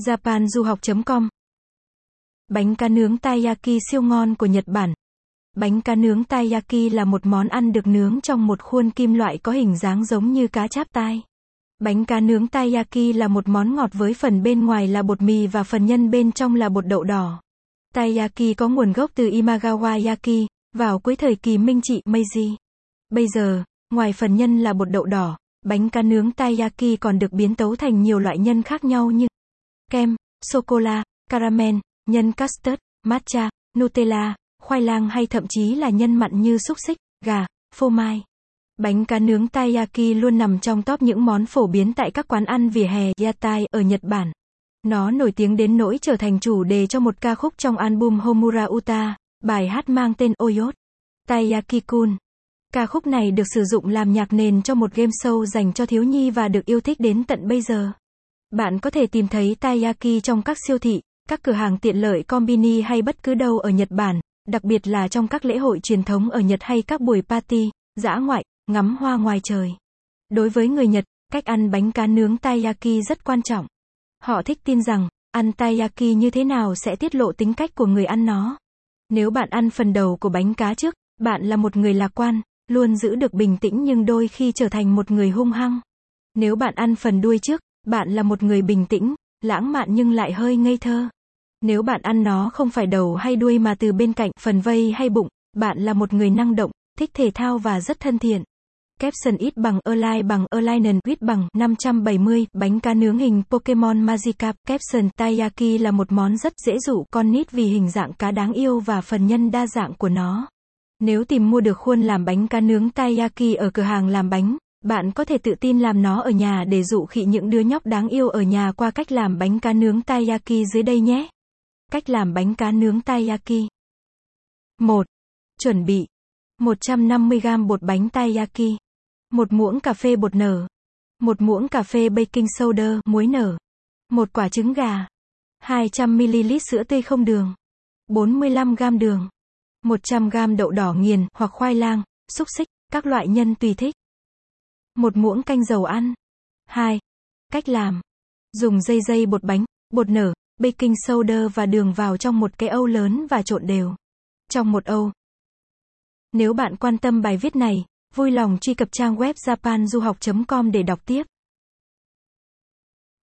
japanduhoc.com Bánh cá nướng taiyaki siêu ngon của Nhật Bản. Bánh cá nướng taiyaki là một món ăn được nướng trong một khuôn kim loại có hình dáng giống như cá cháp tai. Bánh cá nướng taiyaki là một món ngọt với phần bên ngoài là bột mì và phần nhân bên trong là bột đậu đỏ. Taiyaki có nguồn gốc từ Imagawa Yaki, vào cuối thời kỳ Minh Trị Meiji. Bây giờ, ngoài phần nhân là bột đậu đỏ, bánh cá nướng taiyaki còn được biến tấu thành nhiều loại nhân khác nhau như kem, sô-cô-la, caramel, nhân custard, matcha, Nutella, khoai lang hay thậm chí là nhân mặn như xúc xích, gà, phô mai. Bánh cá nướng taiyaki luôn nằm trong top những món phổ biến tại các quán ăn vỉa hè yatai ở Nhật Bản. Nó nổi tiếng đến nỗi trở thành chủ đề cho một ca khúc trong album Homura Uta, bài hát mang tên Oyot. Taiyaki-kun. Ca khúc này được sử dụng làm nhạc nền cho một game show dành cho thiếu nhi và được yêu thích đến tận bây giờ. Bạn có thể tìm thấy taiyaki trong các siêu thị, các cửa hàng tiện lợi combini hay bất cứ đâu ở Nhật Bản, đặc biệt là trong các lễ hội truyền thống ở Nhật hay các buổi party, dã ngoại, ngắm hoa ngoài trời. Đối với người Nhật, cách ăn bánh cá nướng taiyaki rất quan trọng. Họ thích tin rằng, ăn taiyaki như thế nào sẽ tiết lộ tính cách của người ăn nó. Nếu bạn ăn phần đầu của bánh cá trước, bạn là một người lạc quan, luôn giữ được bình tĩnh nhưng đôi khi trở thành một người hung hăng. Nếu bạn ăn phần đuôi trước, bạn là một người bình tĩnh, lãng mạn nhưng lại hơi ngây thơ. Nếu bạn ăn nó không phải đầu hay đuôi mà từ bên cạnh, phần vây hay bụng, bạn là một người năng động, thích thể thao và rất thân thiện. Capson ít bằng Align bằng Alignen ít bằng 570, bánh cá nướng hình Pokemon Magikarp. Capson Taiyaki là một món rất dễ dụ con nít vì hình dạng cá đáng yêu và phần nhân đa dạng của nó. Nếu tìm mua được khuôn làm bánh cá nướng Taiyaki ở cửa hàng làm bánh, bạn có thể tự tin làm nó ở nhà để dụ khị những đứa nhóc đáng yêu ở nhà qua cách làm bánh cá nướng taiyaki dưới đây nhé. Cách làm bánh cá nướng taiyaki. 1. Chuẩn bị 150g bột bánh taiyaki, một muỗng cà phê bột nở, một muỗng cà phê baking soda, muối nở, một quả trứng gà, 200ml sữa tươi không đường, 45g đường, 100g đậu đỏ nghiền hoặc khoai lang, xúc xích, các loại nhân tùy thích. Một muỗng canh dầu ăn. 2. Cách làm. Dùng dây dây bột bánh, bột nở, baking soda và đường vào trong một cái âu lớn và trộn đều. Trong một âu. Nếu bạn quan tâm bài viết này, vui lòng truy cập trang web japanduhoc.com để đọc tiếp.